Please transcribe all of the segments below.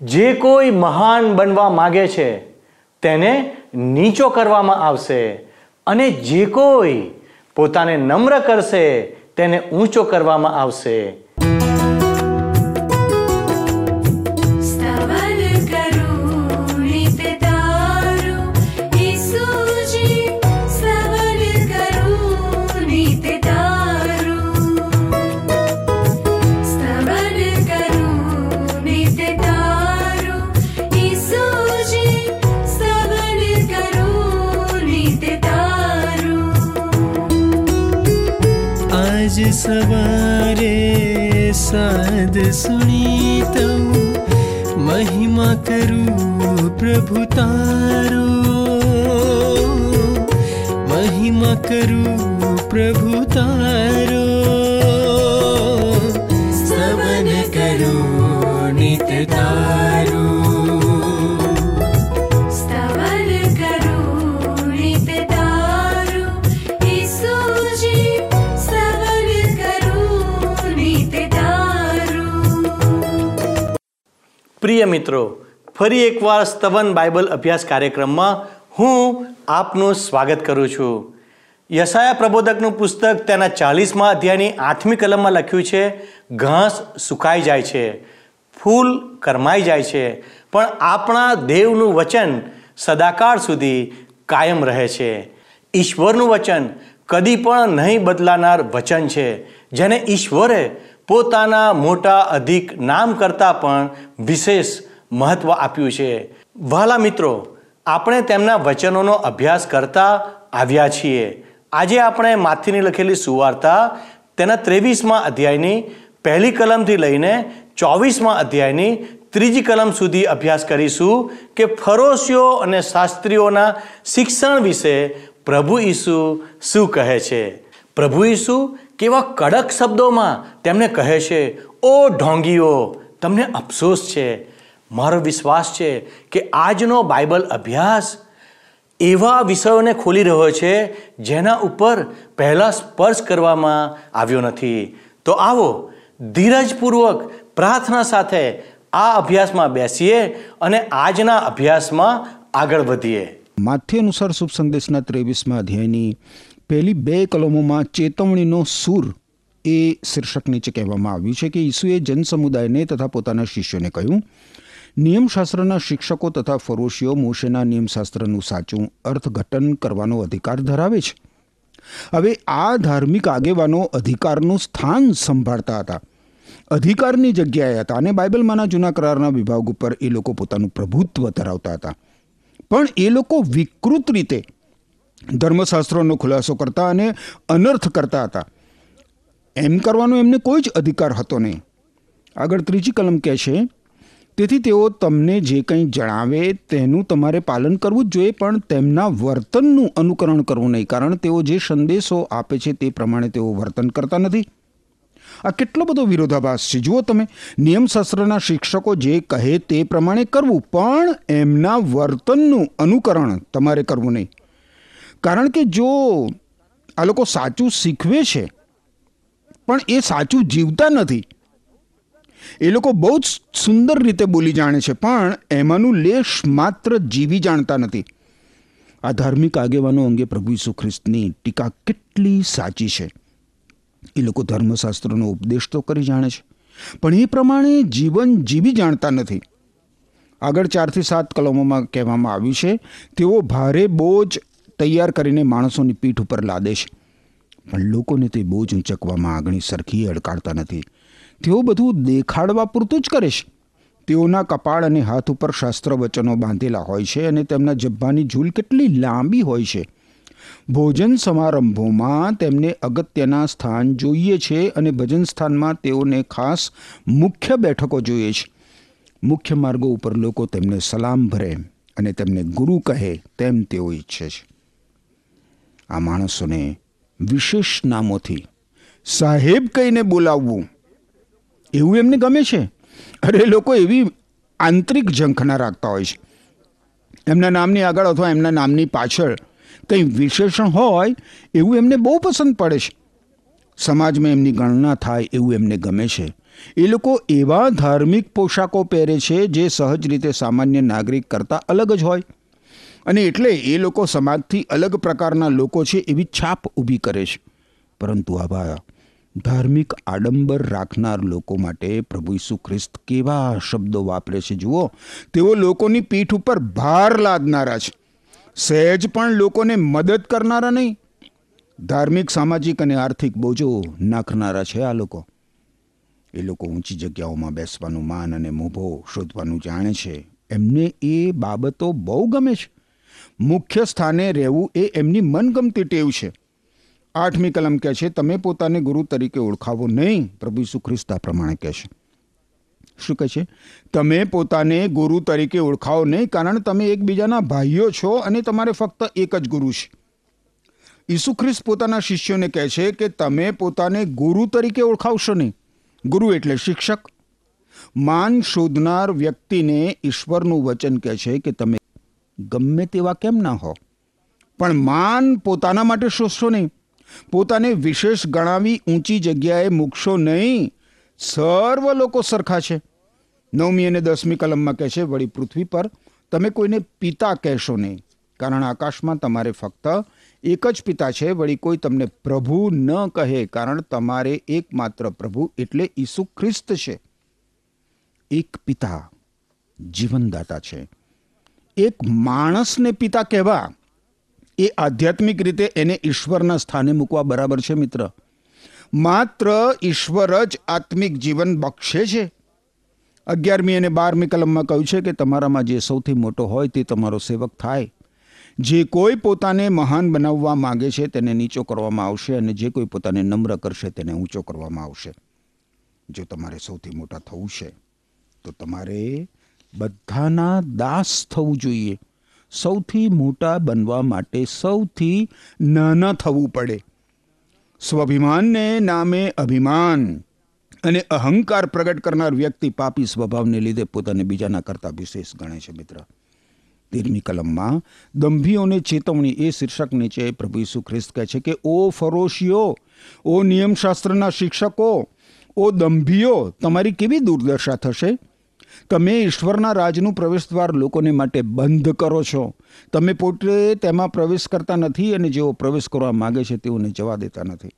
જે કોઈ મહાન બનવા માગે છે, તેને નીચો કરવામાં આવશે અને જે કોઈ પોતાને નમ્ર કરશે, તેને ઊંચો કરવામાં આવશે. प्रभु तारो। महिमा करो प्रभु तारो। પ્રિય મિત્રો, ફરી એકવાર સ્તવન બાઇબલ અભ્યાસ કાર્યક્રમમાં હું આપનું સ્વાગત કરું છું. યસાયા પ્રબોધકનું પુસ્તક તેના ચાલીસમાં અધ્યાયની આઠમી કલમમાં લખ્યું છે, ઘાસ સુકાઈ જાય છે, ફૂલ કરમાઈ જાય છે, પણ આપણા દેવનું વચન સદાકાળ સુધી કાયમ રહે છે. ઈશ્વરનું વચન કદી પણ નહીં બદલાનાર વચન છે, જેને ઈશ્વરે પોતાના મોટા અધિક નામ કરતાં પણ વિશેષ મહત્વ આપ્યું છે. વહાલા મિત્રો, આપણે તેમના વચનોનો અભ્યાસ કરતા આવ્યા છીએ. આજે આપણે માથીની લખેલી સુવાર્તા તેના ત્રેવીસમાં અધ્યાયની પહેલી કલમથી લઈને ચોવીસમાં અધ્યાયની ત્રીજી કલમ સુધી અભ્યાસ કરીશું કે ફરોશીઓ અને શાસ્ત્રીઓના શિક્ષણ વિશે પ્રભુ ઈસુ શું કહે છે. પ્રભુ ઈસુ કેવા કડક શબ્દોમાં તેમને કહે છે, ઓ ઢોંગીઓ, તમને અફસોસ છે. મારો વિશ્વાસ છે કે આજનો બાઇબલ અભ્યાસ એવા વિષયોને ખોલી રહ્યો છે, જેના ઉપર પહેલાં સ્પર્શ કરવામાં આવ્યો નથી. તો આવો, ધીરજપૂર્વક પ્રાર્થના સાથે આ અભ્યાસમાં બેસીએ અને આજના અભ્યાસમાં આગળ વધીએ. માથ્ય અનુસાર શુભ સંદેશના ત્રેવીસમાં અધ્યાયની પહેલી બે કલમોમાં ચેતવણીનો સૂર એ શીર્ષક નીચે કહેવામાં આવ્યું છે કે ઈસુએ જનસમુદાયને તથા પોતાના શિષ્યોને કહ્યું, નિયમશાસ્ત્રના શિક્ષકો તથા ફરોશીઓ મોશેના નિયમશાસ્ત્રનું સાચું અર્થઘટન કરવાનો અધિકાર ધરાવે છે. હવે આ ધાર્મિક આગેવાનો અધિકારનું સ્થાન સંભાળતા હતા. અધિકારની જગ્યાએ હતા અને બાઇબલમાંના જૂના કરારના વિભાગ ઉપર એ લોકો પોતાનું પ્રભુત્વ ધરાવતા હતા. પણ એ લોકો વિકૃત રીતે ધર્મશાસ્ત્રોનો ખુલાસો કરતા અને અનર્થ કરતા હતા. એમ કરવાનો એમને કોઈ જ અધિકાર હતો નહીં. આગળ ત્રીજી કલમ કહે છે, તેથી તેઓ તમને જે કંઈ જણાવે તેનું તમારે પાલન કરવું જ જોઈએ, પણ તેમના વર્તનનું અનુકરણ કરવું નહીં, કારણ તેઓ જે સંદેશો આપે છે તે પ્રમાણે તેઓ વર્તન કરતા નથી. આ કેટલો બધો વિરોધાભાસ છે. જુઓ તમે, નિયમશાસ્ત્રના શિક્ષકો જે કહે તે પ્રમાણે કરવું, પણ એમના વર્તનનું અનુકરણ તમારે કરવું નહીં. કારણ કે જો આ લોકો સાચું શીખવે છે, પણ એ સાચું જીવતા નથી. એ લોકો બહુ જ સુંદર રીતે બોલી જાણે છે, પણ એમાંનું લેશ માત્ર જીવી જાણતા નથી. આ ધાર્મિક આગેવાનો અંગે પ્રભુ ઈસુ ખ્રિસ્તની ટીકા કેટલી સાચી છે. એ લોકો ધર્મશાસ્ત્રનો ઉપદેશ તો કરી જાણે છે, પણ એ પ્રમાણે જીવન જીવી જાણતા નથી. આગળ ચારથી સાત કલમોમાં કહેવામાં આવ્યું છે, તેઓ ભારે બોજ તૈયાર કરીને માણસોની પીઠ ઉપર લાદે છે. પણ લોકોને તે બોજ ઊંચકવામાં આગણી સરખી અડકાડતા નથી. તેઓ બધું દેખાડવા પૂરતું જ કરે છે. તેઓના કપાળ અને હાથ ઉપર શાસ્ત્ર વચનો બાંધેલા હોય છે અને તેમના જબ્બાની ઝૂલ કેટલી લાંબી હોય છે. ભોજન સમારંભોમાં તેમને અગત્યના સ્થાન જોઈએ છે અને ભજન સ્થાનમાં તેઓને ખાસ મુખ્ય બેઠકો જોઈએ છે. મુખ્ય માર્ગો ઉપર લોકો તેમને સલામ ભરે અને તેમને ગુરુ કહે તેમ તેઓ ઈચ્છે છે. આ માણસોને વિશેષ નામોથી સાહેબ કહીને બોલાવવું એવું એમને ગમે છે? અરે, લોકો એવી આંતરિક ઝંખના રાખતા હોય છે. એમના નામની આગળ અથવા એમના નામની પાછળ કંઈ વિશેષણ હોય એવું એમને બહુ પસંદ પડે છે. સમાજમાં એમની ગણના થાય એવું એમને ગમે છે. એ લોકો એવા ધાર્મિક પોશાકો પહેરે છે જે સહજ રીતે સામાન્ય નાગરિક કરતાં અલગ જ હોય. અને એટલે એ લોકો સમાજથી અલગ પ્રકારના લોકો છે એવી છાપ ઊભી કરે છે. પરંતુ આવા ધાર્મિક આડંબર રાખનાર લોકો માટે પ્રભુ ઈસુ ખ્રિસ્ત કેવા શબ્દો વાપરે છે જુઓ. તેઓ લોકોની પીઠ ઉપર ભાર લાદનારા છે. સહેજ પણ લોકોને મદદ કરનારા નહીં. ધાર્મિક, સામાજિક અને આર્થિક બોજો નાખનારા છે આ લોકો. એ લોકો ઊંચી જગ્યાઓમાં બેસવાનું માન અને મોભો શોધવાનું જાણે છે. એમને એ બાબતો બહુ ગમે છે. મુખ્ય સ્થાને રહેવું એ એમની મનગમતી ટેવ છે. આઠમી કલમ કહે છે, તમે પોતાને ગુરુ તરીકે ઓળખાવો નહીં પ્રભુ ઈસુ ખ્રિસ્તા પ્રમાણે કહે છે. શું કહે છે? તમે પોતાને ગુરુ તરીકે ઓળખાવો નહીં, કારણ તમે એકબીજાના ભાઈઓ છો અને તમારે ફક્ત એક જ ગુરુ છે. ઈસુ ખ્રિસ્ત પોતાના શિષ્યોને કહે છે કે, તમે પોતાને ગુરુ તરીકે ઓળખાવશો નહીં. ગુરુ એટલે શિક્ષક. માન શોધનાર વ્યક્તિને ઈશ્વરનું વચન કહે છે કે, તમે ગમે તેવા કેમ ના હો. પણ માન પોતાના માટે શોષશો નહીં. પોતાને વિશેષ ગણાવી ઊંચી જગ્યાએ મૂકશો નહીં. સર્વ લોકો સરખા છે. નવમી અને દસમી કલમમાં કહે છે, વળી પૃથ્વી પર તમે કોઈને પિતા કહેશો નહીં. કારણ આકાશમાં તમારે ફક્ત એક જ પિતા છે. વળી કોઈ તમને પ્રભુ ન કહે, કારણ તમારે એકમાત્ર પ્રભુ એટલે ઈસુ ખ્રિસ્ત છે. એક પિતા જીવનદાતા છે. એક માણસને પિતા કહેવા એ આધ્યાત્મિક રીતે એને ઈશ્વરના સ્થાને મૂકવા બરાબર છે, મિત્ર. માત્ર ઈશ્વર જ આત્મિક જીવન બક્ષે છે. અગિયારમી અને બારમી કલમમાં કહ્યું છે કે તમારામાં જે સૌથી મોટો હોય તે તમારો સેવક થાય. જે કોઈ પોતાને મહાન બનાવવા માગે છે તેને નીચો કરવામાં આવશે અને જે કોઈ પોતાને નમ્ર કરશે તેને ઊંચો કરવામાં આવશે. જો તમારે સૌથી મોટા થવું છે, તો તમારે બધાના દાસ થવું જોઈએ. સૌથી મોટા બનવા માટે સૌથી નાના થવું પડે. સ્વાભિમાનને નામે અભિમાન અને અહંકાર પ્રગટ કરનાર વ્યક્તિ પાપી સ્વભાવને લીધે પોતાને બીજાના કરતાં વિશેષ ગણે છે મિત્ર. તેરમી કલમમાં, દંભીઓને ચેતવણી એ શીર્ષક નીચે પ્રભુ ઈસુ ખ્રિસ્ત કહે છે કે, ઓ ફરોશીઓ, ઓ નિયમશાસ્ત્રના શિક્ષકો, ઓ દંભીઓ, તમારી કેવી દુર્દશા થશે? તમે ઈશ્વરના રાજનું પ્રવેશદ્વાર લોકોને માટે બંધ કરો છો. તમે પોતે તેમાં પ્રવેશ કરતા નથી અને જેઓ પ્રવેશ કરવા માગે છે તેઓને જવા દેતા નથી.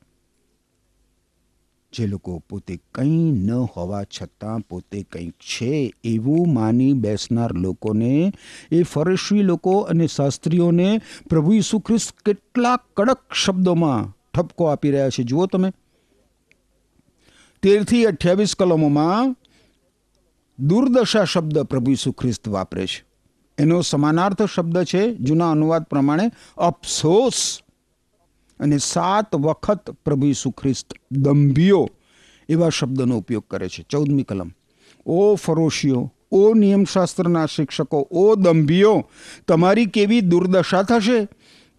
જે લોકો પોતે કંઈ ન હોવા છતાં પોતે કંઈક છે એવું માની બેસનાર લોકોને, એ ફરશી લોકો અને શાસ્ત્રીઓને પ્રભુ ઈસુ ખ્રિસ્ત કેટલા કડક શબ્દોમાં ઠપકો આપી રહ્યા છે. જુઓ તમે. તેરથી અઠ્યાવીસ કલમોમાં દુર્દશા શબ્દ પ્રભુ ઈસુ ખ્રિસ્ત વાપરે છે. એનો સમાનાર્થ શબ્દ છે, જૂના અનુવાદ પ્રમાણે, અફસોસ. અને સાત વખત પ્રભુ ઈસુ ખ્રિસ્ત દંભીઓ એવા શબ્દનો ઉપયોગ કરે છે. ચૌદમી કલમ. ઓ ફરોશીઓ, ઓ નિયમશાસ્ત્રના શિક્ષકો, ઓ દંભીઓ, તમારી કેવી દુર્દશા થશે?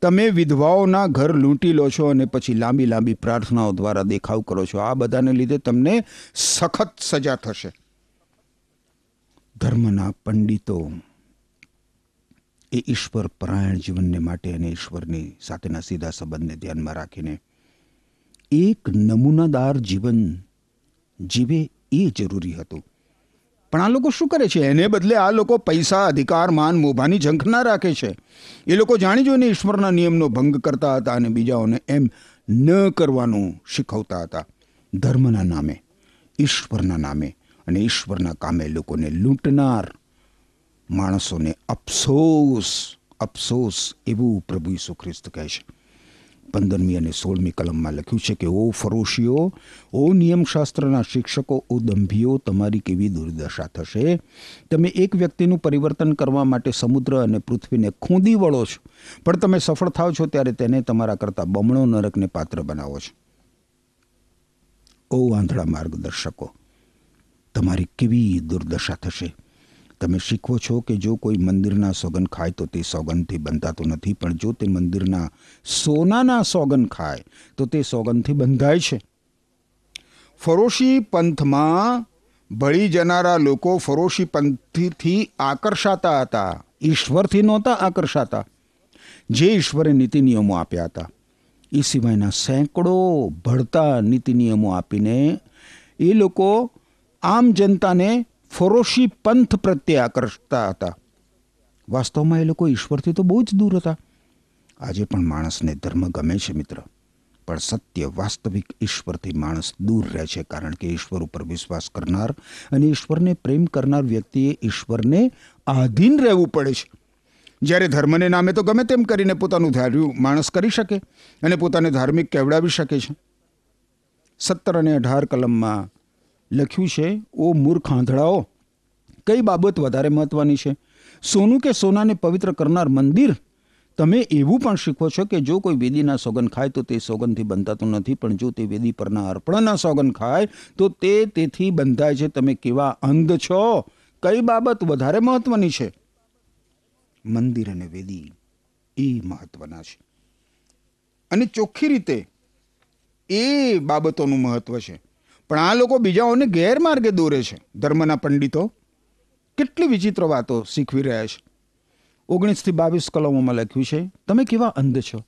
તમે વિધવાઓના ઘર લૂંટી લો છો અને પછી લાંબી લાંબી પ્રાર્થનાઓ દ્વારા દેખાવ કરો છો. આ બધાને લીધે તમને સખત સજા થશે. ધર્મના પંડિતો એ ઈશ્વર પરાયણ જીવનને માટે અને ઈશ્વરની સાથેના સીધા સંબંધને ધ્યાનમાં રાખીને એક નમૂનાદાર જીવન જીવે એ જરૂરી હતું. પણ આ લોકો શું કરે છે? એને બદલે આ લોકો પૈસા, અધિકાર, માન, મોભાની ઝંખ ના રાખે છે. એ લોકો જાણી જોઈને ઈશ્વરના નિયમનો ભંગ કરતા હતા અને બીજાઓને એમ ન કરવાનું શીખવતા હતા. ધર્મના નામે, ઈશ્વરના નામે. અને ઈશ્વરના કામે લોકોને લૂંટનાર માણસોને અફસોસ અફસોસ એવું પ્રભુ ઈસુ ખ્રિસ્ત કહે છે. પંદરમી અને સોળમી કલમમાં લખ્યું છે કે, ઓ ફરોશીઓ, ઓ નિયમશાસ્ત્રના શિક્ષકો, ઓ દંભીઓ, તમારી કેવી દુર્દશા થશે? તમે એક વ્યક્તિનું પરિવર્તન કરવા માટે સમુદ્ર અને પૃથ્વીને ખૂંદી વળો છો. પણ તમે સફળ થાવ છો ત્યારે તેને તમારા કરતાં બમણો નરકને પાત્ર બનાવો છો. ઓ આંધળા માર્ગદર્શકો તમારી કેવી દુર્દશા થશે? તમે શીખવો છો કે જો કોઈ મંદિરના સોગન ખાય તો તે સોગંદથી બંધાતો નથી, પણ જો તે મંદિરના સોનાના સોગન ખાય તો તે સોગંદથી બંધાય છે. ફરોશી પંથમાં ભળી જનારા લોકો ફરોશી પંથથી આકર્ષાતા હતા. ઈશ્વરથી નહોતા આકર્ષાતા. જે ઈશ્વરે નીતિ નિયમો આપ્યા હતા. એ સિવાયના સેંકડો ભળતા નીતિ નિયમો આપીને એ લોકો આમ જનતાને ફરોશી પંથ પ્રત્યે આકર્ષતા હતા. વાસ્તવમાં એ લોકો ઈશ્વરથી તો બહુ જ દૂર હતા. આજે પણ માણસને ધર્મ ગમે છે મિત્ર, પણ સત્ય વાસ્તવિક ઈશ્વરથી માણસ દૂર રહે છે કારણ કે ઈશ્વર ઉપર વિશ્વાસ કરનાર અને ઈશ્વરને પ્રેમ કરનાર વ્યક્તિએ ઈશ્વરને આધીન રહેવું પડે છે. જ્યારે ધર્મને નામે તો ગમે તેમ કરીને પોતાનું ધાર્યું માણસ કરી શકે અને પોતાને ધાર્મિક કહેવડાવી શકે છે. સત્તર અને અઢાર કલમમાં લખ્યું છે, ઓ મૂર્ખ આંધળાઓ, કઈ બાબત વધારે મહત્વની છે? સોનું કે સોનાને પવિત્ર કરનાર મંદિર? તમે એવું પણ શીખો છો કે જો કોઈ વેદીના સોગન ખાય તો તે સોગનથી બંધાતું નથી, પણ જો તે વેદી પરના અર્પણના સોગન ખાય તો તે તેથી બંધાય છે. તમે કેવા અંધ છો? કઈ બાબત વધારે મહત્વની છે? મંદિર અને વેદી એ મહત્વના છે. અને ચોખ્ખી રીતે એ બાબતોનું મહત્વ છે. પણ આ લોકો બીજાઓને ગેરમાર્ગે દોરે છે, ધર્મના પંડિતો. કેટલી વિચિત્ર વાતો શીખવી રહ્યા છે. ઓગણીસથી બાવીસ કલમોમાં લખ્યું છે, તમે કેવા અંધ છો?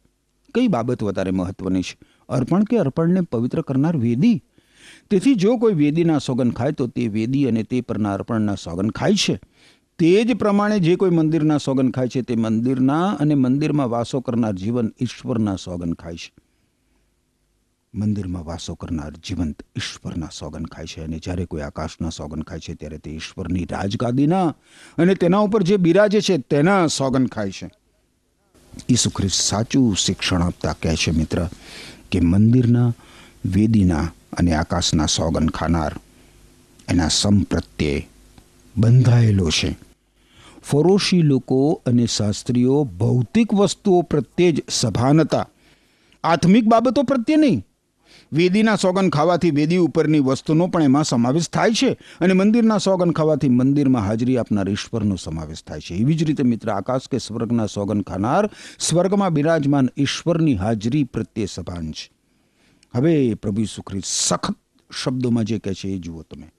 કઈ બાબત વધારે મહત્વની છે? અર્પણ કે અર્પણને પવિત્ર કરનાર વેદી? તેથી જો કોઈ વેદીના સોગન ખાય, તો તે વેદી અને તે પરના અર્પણના સોગન ખાય છે. તે જ પ્રમાણે જે કોઈ મંદિરના સોગન ખાય છે, તે મંદિરના અને મંદિરમાં વાસો કરનાર જીવન ઈશ્વરના સોગન ખાય છે. મંદિરમાં વાસો કરનાર જીવંત ઈશ્વરના સોગન ખાય છે અને જ્યારે કોઈ આકાશના સોગન ખાય છે ત્યારે તે ઈશ્વરની રાજગાદીના અને તેના ઉપર જે બિરાજે છે તેના સોગન ખાય છે. ઈસુ ખ્રિસ્ત સાચું શિક્ષણ આપતા કહે છે મિત્ર કે મંદિરના વેદીના અને આકાશના સોગન ખાનાર એના સમ બંધાયેલો છે. ફરોશી લોકો અને શાસ્ત્રીઓ ભૌતિક વસ્તુઓ પ્રત્યે જ સભાન હતા. આત્મિક બાબતો પ્રત્યે નહીં. વેદીના સોગન ખાવાથી વેદી ઉપરની વસ્તુનો પણ એમાં સમાવેશ થાય છે અને મંદિરના સોગન ખાવાથી મંદિરમાં હાજરી આપનાર ઈશ્વરનો સમાવેશ થાય છે. એવી જ રીતે મિત્ર, આકાશ કે સ્વર્ગના સોગન ખાનાર સ્વર્ગમાં બિરાજમાન ઈશ્વરની હાજરી પ્રત્યે સભાન છે. હવે પ્રભુ સુખરી સખત શબ્દોમાં જે કહે છે એ જુઓ તમે.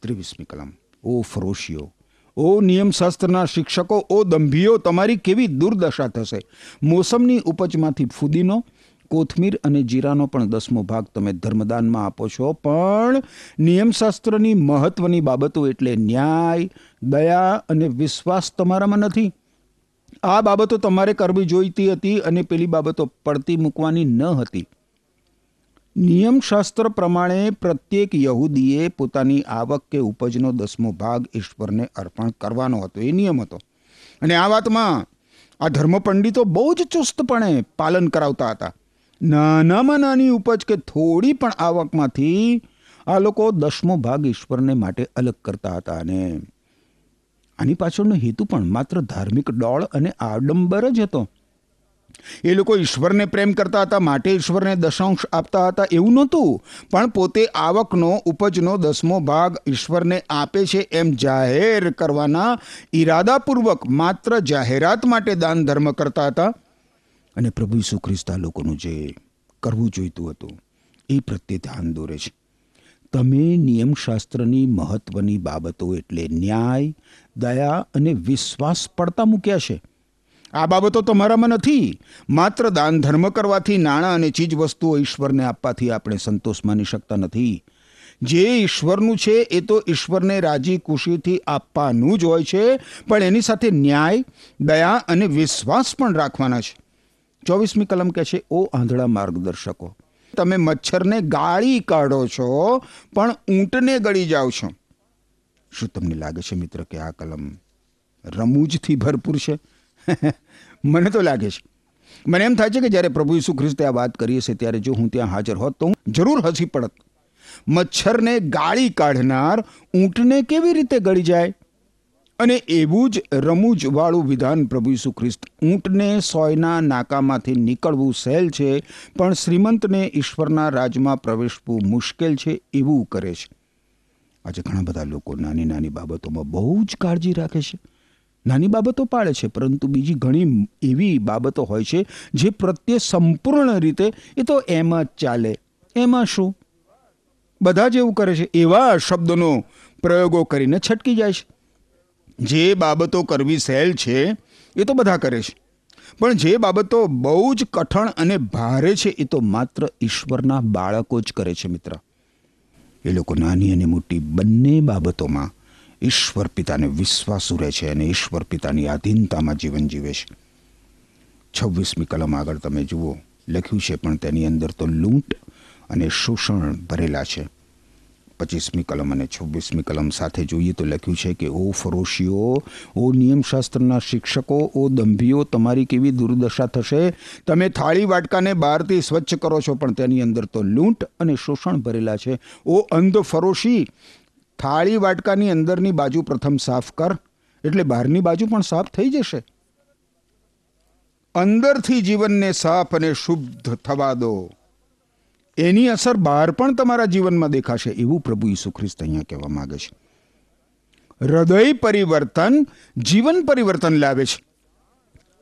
ત્રેવીસમી કલમ. ઓ ફરોશીઓ, ઓ નિયમશાસ્ત્રના શિક્ષકો, ઓ દંભીઓ, તમારી કેવી દુર્દશા થશે? મોસમની ઉપજમાંથી ફુદીનો કોથમીર અને જીરાનો પણ દસમો ભાગ તમે ધર્મદાનમાં આપો છો. પણ નિયમશાસ્ત્રની મહત્વની બાબતો એટલે ન્યાય, દયા અને વિશ્વાસ તમારામાં નથી. આ બાબતો તમારે કરવી જોઈતી હતી અને પેલી બાબતો પડતી મૂકવાની ન હતી. નિયમશાસ્ત્ર પ્રમાણે પ્રત્યેક યહૂદીએ પોતાની આવક કે ઉપજનો દસમો ભાગ ઈશ્વરને અર્પણ કરવાનો હતો. એ નિયમ હતો. અને આ વાતમાં આ ધર્મપંડિતો બહુ જ ચુસ્તપણે પાલન કરાવતા હતા. નાનામાં નાની ઉપજ કે થોડી પણ આવકમાંથી આ લોકો દસમો ભાગ ઈશ્વરને માટે અલગ કરતા હતા અને આની પાછળનો હેતુ પણ માત્ર ધાર્મિક ડોળ અને આડંબર જ હતો. એ લોકો ઈશ્વરને પ્રેમ કરતા હતા, માટે ઈશ્વરને દશાંશ આપતા હતા એવું નહોતું, પણ પોતે આવકનો, ઉપજનો દસમો ભાગ ઈશ્વરને આપે છે એમ જાહેર કરવાના ઈરાદાપૂર્વક માત્ર જાહેરાત માટે દાન ધર્મ કરતા હતા. અને પ્રભુ ઈસુ ખ્રિસ્તા લોકોનું જે કરવું જોઈતું હતું, એ પ્રત્યે ધ્યાન દોરે છે. તમે નિયમશાસ્ત્રની મહત્વની બાબતો એટલે ન્યાય, દયા અને વિશ્વાસ પડતા મૂક્યા છે. આ બાબતો તમારામાં નથી. માત્ર દાન ધર્મ કરવાથી નાણાં અને ચીજ વસ્તુઓ ઈશ્વરને આપવાથી આપણે સંતોષ માની શકતા નથી. જે ઈશ્વરનું છે એ તો ઈશ્વરને રાજી ખુશીથી આપવાનું જ હોય છે, પણ એની સાથે ન્યાય, દયા અને વિશ્વાસ પણ રાખવાના છે. ચોવીસમી કલમ કહે છે, ઓ આંધળા માર્ગદર્શકો, તમે મચ્છરને ગાળી કાઢો છો, પણ ઊંટને ગળી જાઓ છો. શું તમને લાગે છે મિત્ર કે આ કલમ રમૂજથી ભરપૂર છે? મને તો લાગે છે. મને એમ થાય છે કે જ્યારે પ્રભુ ઈસુ ખ્રિસ્તે આ વાત કરીએ છે ત્યારે જો હું ત્યાં હાજર હોત, તો હું જરૂર હસી પડત. મચ્છરને ગાળી કાઢનાર ઊંટને કેવી રીતે ગળી જાય? અને એવું જ રમૂજવાળું વિધાન પ્રભુ ઈસુ ખ્રિસ્ત ઊંટને, સોયના નાકામાંથી નીકળવું સહેલ છે, પણ શ્રીમંતને ઈશ્વરના રાજમાં પ્રવેશવું મુશ્કેલ છે એવું કરે છે. આજે ઘણા બધા લોકો નાની નાની બાબતોમાં બહુ જ કાળજી રાખે છે. નાની બાબતો પાળે છે, પરંતુ બીજી ઘણી એવી બાબતો હોય છે જે પ્રત્યે સંપૂર્ણ રીતે એ તો એમાં જ ચાલે. એમાં શું? બધા જ એવું કરે છે, એવા શબ્દોનો પ્રયોગો કરીને છટકી જાય છે. જે બાબતો કરવી સહેલ છે, એ તો બધા કરે છે. પણ જે બાબતો બહુ જ કઠણ અને ભારે છે, એ તો માત્ર ઈશ્વરના બાળકો જ કરે છે મિત્ર. એ લોકો નાની અને મોટી બંને બાબતોમાં ઈશ્વર પિતાને વિશ્વાસુ રહે છે અને ઈશ્વર પિતાની આધીનતામાં જીવન જીવે છે. છવ્વીસમી કલમ આગળ તમે જુઓ, લખ્યું છે, પણ તેની અંદર તો લૂંટ અને શોષણ ભરેલા છે. પચીસમી કલમ અને છવ્વીસમી કલમ સાથે જોઈએ તો લખ્યું છે કે, ઓ ફરોશીઓ, ઓ નિયમશાસ્ત્રના શિક્ષકો, ઓ દંભીઓ, તમારી કેવી દુર્દશા થશે? તમે થાળી વાટકાને બહારથી સ્વચ્છ કરો છો, પણ તેની અંદર તો લૂંટ અને શોષણ ભરેલા છે. ઓ અંધ ફરોશી, થાળી વાટકાની અંદરની બાજુ પ્રથમ સાફ કર. એટલે બહારની બાજુ પણ સાફ થઈ જશે. અંદરથી જીવનને સાફ અને શુદ્ધ થવા દો. એની અસર બહાર પણ તમારા જીવનમાં દેખાશે એવું પ્રભુ ઈસુ ખ્રિસ્ત અહીંયા કહેવા માગે છે. હૃદય પરિવર્તન જીવન પરિવર્તન લાવે છે.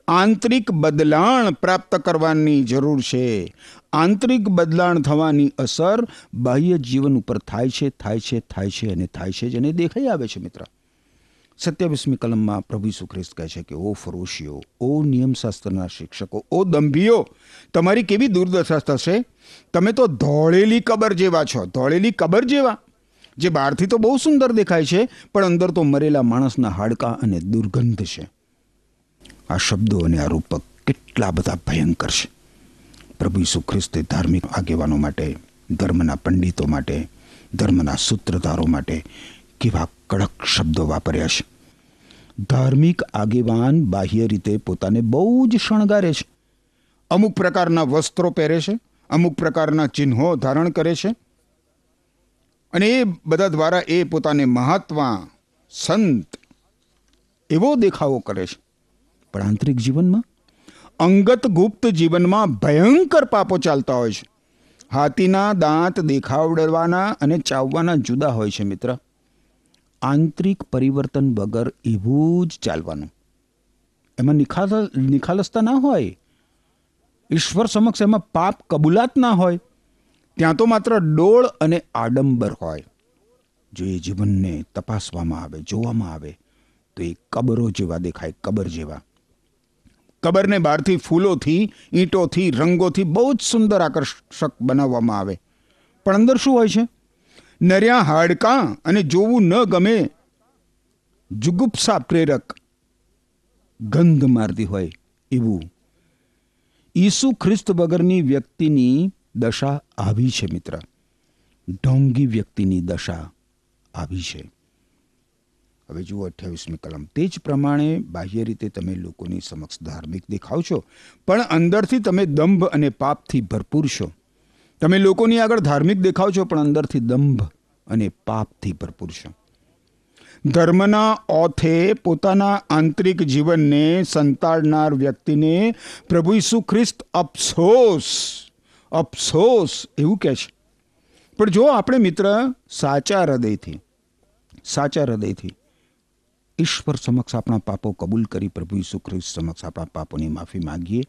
આંતરિક બદલાણ પ્રાપ્ત કરવાની જરૂર છે. આંતરિક બદલાણ થવાની અસર બાહ્ય જીવન ઉપર થાય છે થાય છે થાય છે અને થાય છે જેને દેખાઈ આવે છે મિત્ર. સત્યાવીસમી કલમમાં પ્રભુ ઈસુ ખ્રિસ્ત કહે છે કે, ઓ ફરોશીઓ, ઓ નિયમશાસ્ત્રના શિક્ષકો, ઓ દંભીઓ, તમારી કેવી દુર્દશા થશે? તમે તો ધોળેલી કબર જેવા છો, ધોળેલી કબર જેવા, જે બહારથી તો બહુ સુંદર દેખાય છે, પણ અંદર તો મરેલા માણસના હાડકાં અને દુર્ગંધ છે. આ શબ્દો અને આ રૂપક કેટલા બધા ભયંકર છે. પ્રભુ ઈસુ ખ્રિસ્તે ધાર્મિક આગેવાનો માટે, ધર્મના પંડિતો માટે, ધર્મના સૂત્રધારો માટે કેવા કડક શબ્દો વાપર્યા છે. ધાર્મિક આગેવાન બાહ્ય રીતે પોતાને બહુ જ શણગારે છે. અમુક પ્રકારના વસ્ત્રો પહેરે છે, અમુક પ્રકારના ચિહ્નો ધારણ કરે છે અને એ બધા દ્વારા એ પોતાને મહાત્મા, સંત એવો દેખાવો કરે છે. પણ આંતરિક જીવનમાં અંગત ગુપ્ત જીવનમાં ભયંકર પાપો ચાલતા હોય છે. હાથીના દાંત દેખાવડવાના અને ચાવવાના જુદા હોય છે મિત્ર. આંતરિક પરિવર્તન વગર એવું જ ચાલવાનું. એમાં નિખાલ, નિખાલસતા ના હોય. ઈશ્વર સમક્ષ એમાં પાપ કબૂલાત ના હોય. ત્યાં તો માત્ર ડોળ અને આડંબર હોય. જો એ જીવનને તપાસવામાં આવે, જોવામાં આવે, તો એ કબરો જેવા દેખાય, કબર જેવા. કબરને બહારથી ફૂલોથી, ઈંટોથી, રંગોથી બહુ જ સુંદર આકર્ષક બનાવવામાં આવે. પણ અંદર શું હોય છે? નર્યા હાડકાં અને જોવું ન ગમે. જુગુપ્સા પ્રેરક ગંધ મારતી હોય એવું. ઈસુ ખ્રિસ્ત વગરની વ્યક્તિની દશા આવી છે મિત્ર. ઢોંગી વ્યક્તિની દશા આવી છે. હવે જુઓ અઠ્યાવીસમી કલમ. તે જ પ્રમાણે બાહ્ય રીતે તમે લોકોની સમક્ષ ધાર્મિક દેખાવ છો, પણ અંદરથી તમે દંભ અને પાપથી ભરપૂર છો. તમે લોકોની આગળ ધાર્મિક દેખાવ છો, પણ અંદરથી દંભ અને પાપથી ભરપૂર છો. ધર્મના ઓથે પોતાના આંતરિક જીવનને સંતાડનાર વ્યક્તિને પ્રભુ ઈસુ ખ્રિસ્ત અફસોસ અફસોસ એવું કહે છે. પણ જો આપણે મિત્ર સાચા હૃદયથી સાચા હૃદયથી ઈશ્વર સમક્ષ આપણા પાપો કબૂલ કરી પ્રભુ ઈસુ ખ્રિસ્ત સમક્ષ આપણા પાપોની માફી માંગીએ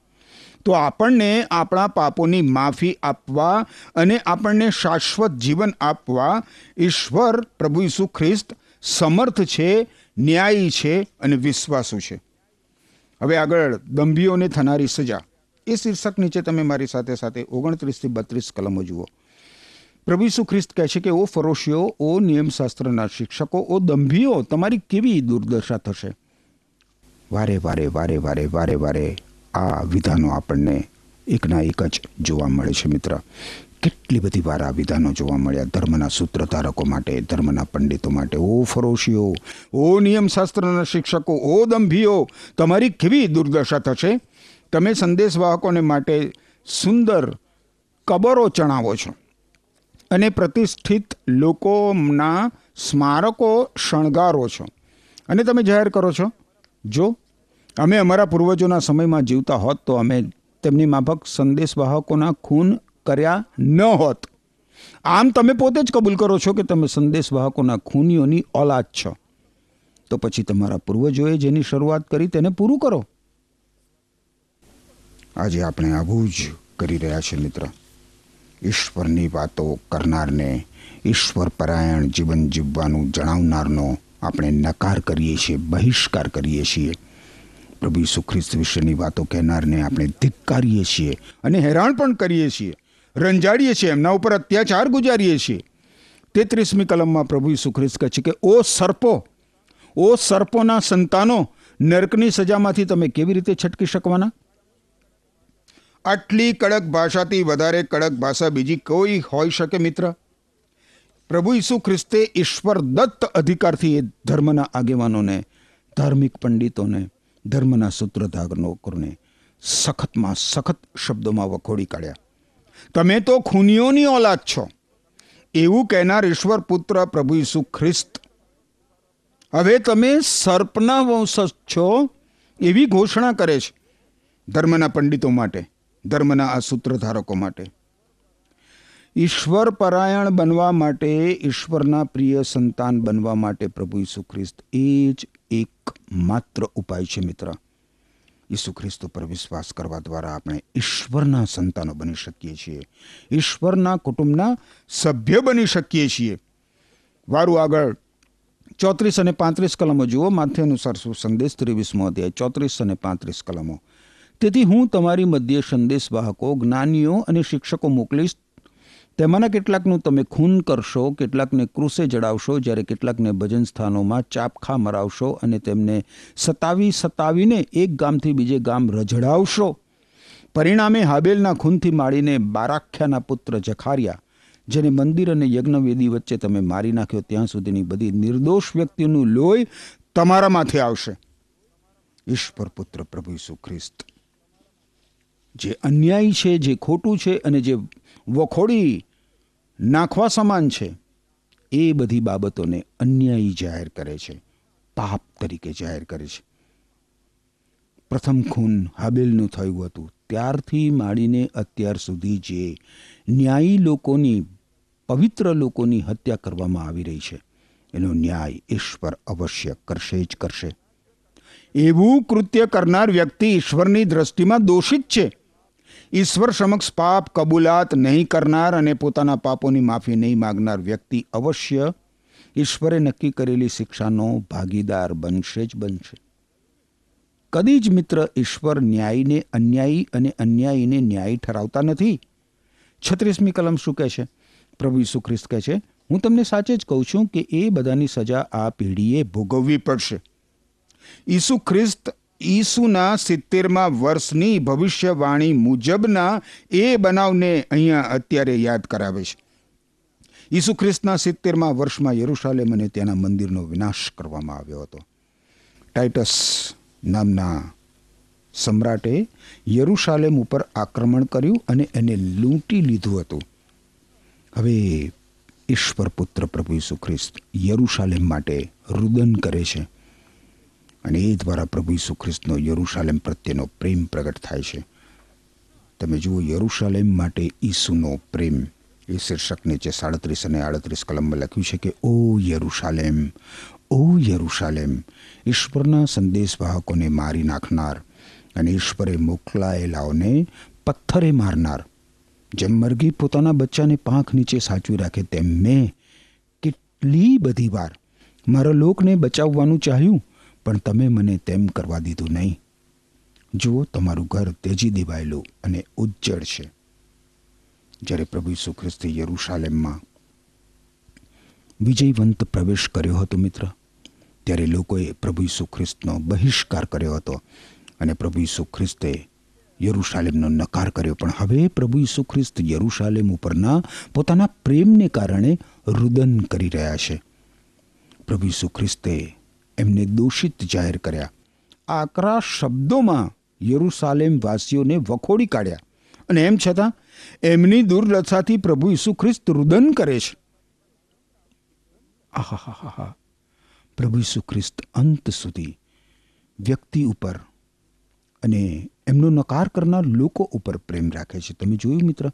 તો આપણને આપણા પાપોની માફી આપવા અને આપણને શાશ્વત જીવન આપવા ઈશ્વર પ્રભુ ઈસુ ખ્રિસ્ત સમર્થ છે, ન્યાયી છે અને વિશ્વાસુ છે. હવે આગળ દંભીઓને થનારી સજા. એ શીર્ષક નીચે તમે મારી સાથે સાથે ઓગણત્રીસથી બત્રીસ કલમો જુઓ. પ્રભુ ઈસુ ખ્રિસ્ત કહે છે કે, ઓ ફરોશીઓ, ઓ નિયમશાસ્ત્રના શિક્ષકો, ઓ દંભીઓ, તમારી કેવી દુર્દશા થશે? વારે વારે વારે વારે વારે વારે આ વિધાનો આપણને એકના એક જ જોવા મળે છે, મિત્ર. કેટલી બધી વાર આ વિધાનો જોવા મળ્યા ધર્મના સૂત્રધારકો માટે, ધર્મના પંડિતો માટે. ઓ ફરોશીઓ, ઓ નિયમશાસ્ત્રના શિક્ષકો, ઓ દંભીઓ, તમારી કેવી દુર્દશા થશે? તમે સંદેશવાહકોને માટે સુંદર કબરો ચણાવો છો અને પ્રતિષ્ઠિત લોકોના સ્મારકો શણગારો છો. અને તમે જાહેર કરો છો? જો અમે અમારા પૂર્વજોના સમયમાં જીવતા હોત તો અમે તેમની માફક સંદેશવાહકોના ખૂન કર્યા ન હોત. આમ તમે પોતે જ કબૂલ કરો છો કે તમે સંદેશવાહકોના ખૂનીઓની ઓલાદ છો. તો પછી તમારા પૂર્વજોએ જેની શરૂઆત કરી તેને પૂરું કરો. આજે આપણે આવું જ કરી રહ્યા છે મિત્ર. ઈશ્વરની વાતો કરનારને ઈશ્વર પરાયણ જીવન જીવવાનું જણાવનારનો આપણે નકાર કરીએ છીએ, બહિષ્કાર કરીએ છીએ. પ્રભુ ઈસુ ખ્રિસ્ત વિશેની વાતો કહેનારને આપણે ધિક્કારીએ છીએ અને હેરાન પણ કરીએ છીએ. રંજાડીએ છીએ, એમના ઉપર અત્યાચાર ગુજારીએ છીએ. તેત્રીસમી કલમમાં પ્રભુ ઈસુ ખ્રિસ્ત કહે છે કે, ઓ સર્પો, ઓ સર્પોના સંતાનો, નર્કની સજામાંથી તમે કેવી રીતે છટકી શકવાના? આટલી કડક ભાષાથી વધારે કડક ભાષા બીજી કોઈ હોઈ શકે મિત્ર? પ્રભુ ઈસુ ખ્રિસ્તે ઈશ્વર દત્ત અધિકારથી એ ધર્મના આગેવાનોને, ધાર્મિક પંડિતોને ધર્મના સૂત્રધારકોને સખતમાં સખત શબ્દોમાં વખોડી કાઢ્યા. તમે તો ખૂનીઓની ઓલાદ છો. એવું કહેનાર ઈશ્વર પુત્ર પ્રભુ ઈસુ ખ્રિસ્ત. હવે તમે સર્પના વંશજ છો એવી ઘોષણા કરે છે ધર્મના પંડિતો માટે, ધર્મના આ સૂત્રધારકો માટે. ઈશ્વર પરાયણ બનવા માટે, ઈશ્વરના પ્રિય સંતાન બનવા માટે પ્રભુ ઈસુ ખ્રિસ્ત એ જ એક માત્ર ઉપાય છે, મિત્ર. ઈસુ ખ્રિસ્ત પર વિશ્વાસ કરવા દ્વારા આપણે ઈશ્વરના સંતાનો બની શકીએ છીએ. ઈશ્વરના કુટુંબના સભ્ય બની શકીએ છીએ. વારું આગળ, ચોત્રીસ અને પાંત્રીસ કલમો જુઓ, માથે અનુસાર સંદેશ? ત્રેવીસમો અધ્યાય, ચોત્રીસ અને પાંત્રીસ કલમો. તેથી હું તમારી મધ્ય સંદેશવાહકો, જ્ઞાનીઓ અને શિક્ષકો મોકલીશ તેમાંના કેટલાકનું તમે ખૂન કરશો, કેટલાકને ક્રુસે જડાવશો, જ્યારે કેટલાકને ભજન સ્થાનોમાં ચાપખા મરાવશો અને તેમને સતાવી સતાવીને એક ગામથી બીજે ગામ રજડાવશો. પરિણામે હાબેલના ખૂનથી માંડીને બારાખ્યાના પુત્ર જખારિયા, જેને મંદિર અને યજ્ઞવેદી વચ્ચે તમે મારી નાખ્યો, ત્યાં સુધીની બધી નિર્દોષ વ્યક્તિનું લોહી તમારા માથે આવશે. ઈશ્વર પુત્ર પ્રભુ ઈસુ ખ્રિસ્ત. જે અન્યાયી છે, જે ખોટું છે અને જે વખોડી નાખવા સમાન છે, એ બધી બાબતોને અન્યાયી જાહેર કરે છે, પાપ તરીકે જાહેર કરે છે. પ્રથમ ખૂન હાબેલનું થયું હતું. ત્યારથી માંડીને અત્યાર સુધી જે ન્યાયી લોકોની, પવિત્ર લોકોની હત્યા કરવામાં આવી રહી છે, એનો ન્યાય ઈશ્વર અવશ્ય કરશે જ કરશે. એવું કૃત્ય કરનાર વ્યક્તિ ઈશ્વરની દ્રષ્ટિમાં દોષિત છે. ઈશ્વર સમક્ષ પાપ કબૂલાત નહીં કરનાર અને પોતાના પાપોની માફી નહીં માગનાર વ્યક્તિ અવશ્ય ઈશ્વરે નક્કી કરેલી શિક્ષાનો ભાગીદાર બનશે જ બનશે. કદી જ મિત્ર ઈશ્વર ન્યાયને અન્યાયી અને અન્યાયીને ન્યાયી ઠરાવતા નથી. છત્રીસમી કલમ શું કહે છે? પ્રભુ ઈસુ ખ્રિસ્ત કહે છે, હું તમને સાચે જ કહું છું કે એ બધાની સજા આ પેઢીએ ભોગવવી પડશે. ઈસુ ખ્રિસ્ત ઈસુના સિત્તેરમાં વર્ષની ભવિષ્યવાણી મુજબના એ બનાવને અહીંયા અત્યારે યાદ કરાવે છે. ઈસુ ખ્રિસ્તના સિત્તેરમાં વર્ષમાં યરુશાલેમ અને તેના મંદિરનો વિનાશ કરવામાં આવ્યો હતો. ટાઇટસ નામના સમ્રાટે યરુશાલેમ ઉપર આક્રમણ કર્યું અને એને લૂંટી લીધું હતું. હવે ઈશ્વર પુત્ર પ્રભુ ઈસુ ખ્રિસ્ત યરુશાલેમ માટે રુદન કરે છે. અને એ દ્વારા પ્રભુ ઈસુ ખ્રિસ્તનો યરુશાલેમ પ્રત્યેનો પ્રેમ પ્રગટ થાય છે. તમે જુઓ, યરુશાલેમ માટે ઈસુનો પ્રેમ. એ શીર્ષક નીચે સાડત્રીસ અને આડત્રીસ કલમમાં લખ્યું છે કે, ઓ યરુશાલેમ ઓ યરુશાલેમ, ઈશ્વરના સંદેશવાહકોને મારી નાખનાર અને ઈશ્વરે મોકલાયેલાઓને પથ્થરે મારનાર. જેમ મરઘી પોતાના બચ્ચાને પાંખ નીચે સાચવી રાખે, તેમ મેં કેટલી બધી વાર મારા લોકને બચાવવાનું ચાહ્યું. પણ તમે મને તેમ કરવા દીધું નહીં. જુઓ, તમારું ઘર તેજી દેવાયેલું અને ઉજ્જળ છે. જ્યારે પ્રભુ ઈસુ ખ્રિસ્તે યરુશાલેમમાં વિજયવંત પ્રવેશ કર્યો હતો મિત્ર, ત્યારે લોકોએ પ્રભુ ઈસુ ખ્રિસ્તનો બહિષ્કાર કર્યો હતો અને પ્રભુ ઈસુ ખ્રિસ્તે નકાર કર્યો. પણ હવે પ્રભુ ઈસુ ખ્રિસ્ત યરુશાલેમ ઉપરના પોતાના પ્રેમને કારણે રુદન કરી રહ્યા છે. પ્રભુ ઈસુ ખ્રિસ્તે એમને દોષિત જાહેર કર્યા. આકરા શબ્દોમાં યરુસાલેમ વાસીઓને વખોડી કાઢ્યા. અને એમ છતાં, એમની દુર્દશાથી પ્રભુ ઈસુ ખ્રિસ્ત રુદન કરે છે. આહાહાહા પ્રભુ ઈસુ ખ્રિસ્ત અંત સુધી વ્યક્તિ ઉપર અને એમનો નકાર કરનાર લોકો ઉપર પ્રેમ રાખે છે. તમે જોયું મિત્ર?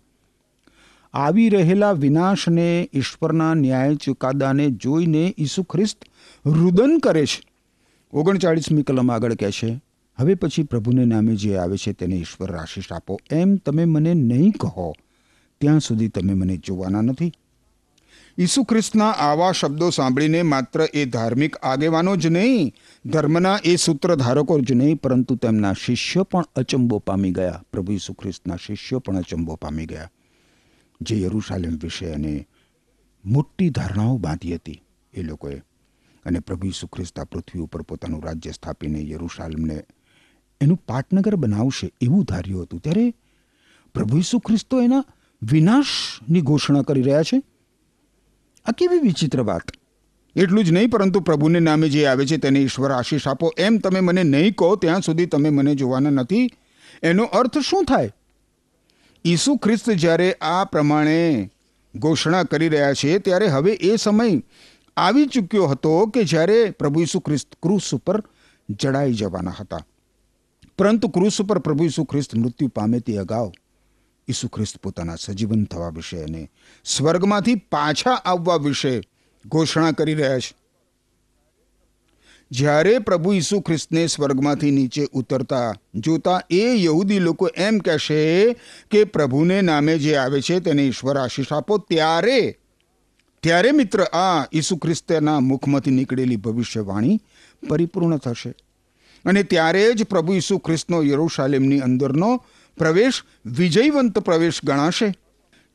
આવી રહેલા વિનાશને, ઈશ્વરના ન્યાય ચુકાદાને જોઈને ઈસુ ખ્રિસ્ત રુદન કરે છે. ઓગણચાળીસમી કલમ આગળ કહે છે, હવે પછી પ્રભુને નામે જે આવે છે તેને ઈશ્વર આશીષ આપો. એમ તમે મને નહીં કહો. ત્યાં સુધી તમે મને જોવાના નથી. ઈસુ ખ્રિસ્તના આવા શબ્દો સાંભળીને માત્ર એ ધાર્મિક આગેવાનો જ નહીં, ધર્મના એ સૂત્રધારકો જ નહીં, પરંતુ તેમના શિષ્યો પણ અચંબો પામી ગયા. પ્રભુ ઈસુ ખ્રિસ્તના શિષ્યો પણ અચંબો પામી ગયા. જે યરુશાલેમ વિશે અને મોટી ધારણાઓ બાંધી હતી એ લોકોએ અને પ્રભુ ઈસુ ખ્રિસ્ત આ પૃથ્વી ઉપર પોતાનું રાજ્ય સ્થાપીને યરુશાલમને એનું પાટનગર બનાવશે એવું ધાર્યું હતું. ત્યારે પ્રભુ ઈસુ એના વિનાશની ઘોષણા કરી રહ્યા છે. આ કેવી વિચિત્ર વાત. એટલું જ નહીં, પરંતુ પ્રભુને નામે જે આવે છે તેને ઈશ્વર આશીષ આપો. એમ તમે મને નહીં કહો, ત્યાં સુધી તમે મને જોવાના નથી. એનો અર્થ શું થાય? ઈસુ ખ્રિસ્ત જ્યારે આ પ્રમાણે ઘોષણા કરી રહ્યા છે, ત્યારે હવે એ સમય આવી ચૂક્યો હતો કે જ્યારે પ્રભુ ઈસુ ખ્રિસ્ત ક્રુસ ઉપર જડાઈ જવાના હતા. પરંતુ ક્રુસ ઉપર પ્રભુ ઈસુ ખ્રિસ્ત મૃત્યુ પામે તે અગાઉ ઈસુ ખ્રિસ્ત પોતાના સજીવન થવા વિશે અને સ્વર્ગમાંથી પાછા આવવા વિશે ઘોષણા કરી રહ્યા છે. જ્યારે પ્રભુ ઈસુ ખ્રિસ્તને સ્વર્ગમાંથી નીચે ઉતરતા જોતા એ યહૂદી લોકો એમ કહેશે કે પ્રભુને નામે જે આવે છે તેને ઈશ્વર આશીષ આપો, ત્યારે ત્યારે મિત્ર આ ઈસુ ખ્રિસ્તના મુખમાંથી નીકળેલી ભવિષ્યવાણી પરિપૂર્ણ થશે. અને ત્યારે જ પ્રભુ ઈસુ ખ્રિસ્તનો યરૂશાલેમની અંદરનો પ્રવેશ, વિજયવંત પ્રવેશ ગણાશે.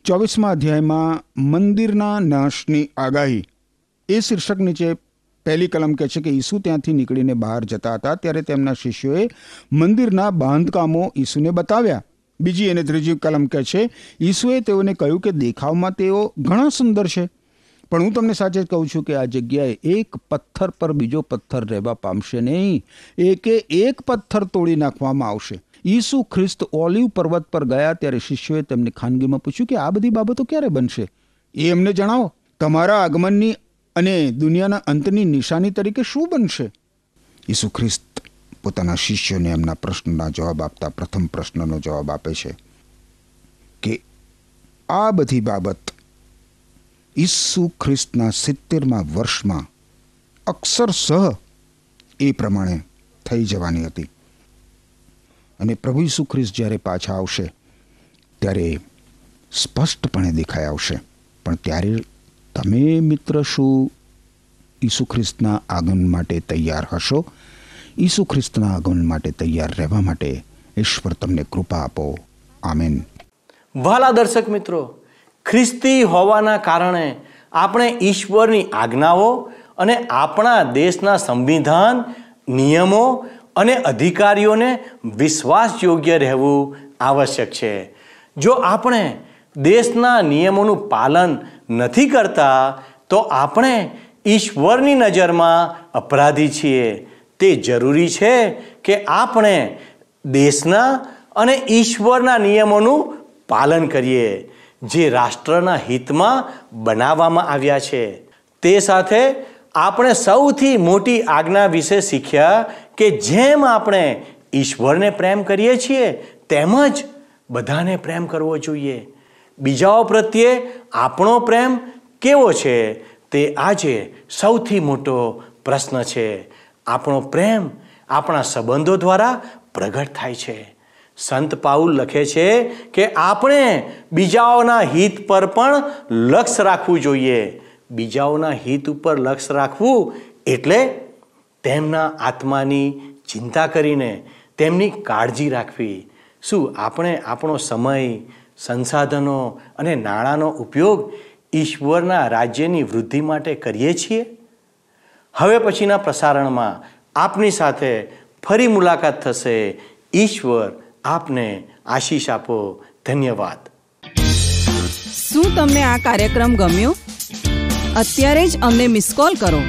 ચોવીસમા અધ્યાયમાં મંદિરના નાશની આગાહી. એ શીર્ષક નીચે પહેલી કલમ કહે છે કે ઈસુ ત્યાંથી નીકળીને બહાર જતા હતા, ત્યારે તેમના શિષ્યોએ મંદિરના બાંધકામો ઈસુને બતાવ્યા. બીજી અને ત્રીજી કલમ કહે છે, ઈસુએ તેઓને કહ્યું કે દેખાવમાં તેઓ ઘણા સુંદર છે. પણ હું તમને સાચે જ કહું છું કે આ જગ્યાએ એક પથ્થર પર બીજો પથ્થર રહેવા પામશે નહીં. એકે એક પથ્થર તોડી નાખવામાં આવશે. ઈસુ ખ્રિસ્ત ઓલિવ પર્વત પર ગયા ત્યારે શિષ્યોએ તેમને ખાનગીમાં પૂછ્યું કે આ બધી બાબતો ક્યારે બનશે? એ એમને જણાવો, તમારા આગમનની અને દુનિયાના અંતની નિશાની તરીકે શું બનશે? ઈસુ ખ્રિસ્ત પોતાના શિષ્યોને એમના પ્રશ્નના જવાબ આપતા પ્રથમ પ્રશ્નનો જવાબ આપે છે કે આ બધી બાબત ઈસુ ખ્રિસ્તના સિત્તેરમાં વર્ષમાં અક્ષરસહ એ પ્રમાણે થઈ જવાની હતી. અને પ્રભુ ઈસુ ખ્રિસ્ત જ્યારે પાછા આવશે, ત્યારે સ્પષ્ટપણે દેખાઈ આવશે. પણ ત્યારે તમે મિત્ર શું? ઈસુ ખ્રિસ્તના આગમન માટે તૈયાર હશો? ઈસુ ખ્રિસ્તના આગમન માટે તૈયાર રહેવા માટે ઈશ્વર તમને કૃપા આપો. આમેન. વાલા દર્શક મિત્રો ખ્રિસ્તી હોવાના કારણે આપણે ઈશ્વરની આજ્ઞાઓ અને આપણા દેશના સંવિધાન, નિયમો અને અધિકારીઓને વિશ્વાસયોગ્ય રહેવું આવશ્યક છે. જો આપણે દેશના નિયમોનું પાલન નથી કરતા, તો આપણે ઈશ્વરની નજરમાં અપરાધી છીએ. તે જરૂરી છે કે આપણે દેશના અને ઈશ્વરના નિયમોનું પાલન કરીએ. જે રાષ્ટ્રના હિતમાં બનાવવામાં આવ્યા છે. તે સાથે આપણે સૌથી મોટી આજ્ઞા વિશે શીખ્યા કે જેમ આપણે ઈશ્વરને પ્રેમ કરીએ છીએ તેમજ બધાને પ્રેમ કરવો જોઈએ. બીજાઓ પ્રત્યે આપણો પ્રેમ કેવો છે તે આજે સૌથી મોટો પ્રશ્ન છે. આપણો પ્રેમ આપણા સંબંધો દ્વારા પ્રગટ થાય છે. સંત પાઉલ લખે છે કે આપણે બીજાઓના હિત પર પણ લક્ષ રાખવું જોઈએ. બીજાઓના હિત ઉપર લક્ષ રાખવું એટલે તેમના આત્માની ચિંતા કરીને તેમની કાળજી રાખવી. શું આપણે આપણો સમય, સંસાધનો અને નાણાંનો ઉપયોગ ઈશ્વરના રાજ્યની વૃદ્ધિ માટે કરીએ છીએ? હવે પછીના પ્રસારણમાં આપની સાથે ફરી મુલાકાત થશે ઈશ્વર આપને આશીષ આપો. ધન્યવાદ. શું તમને આ કાર્યક્રમ ગમ્યો? અત્યારે જ અમને મિસ કોલ કરો.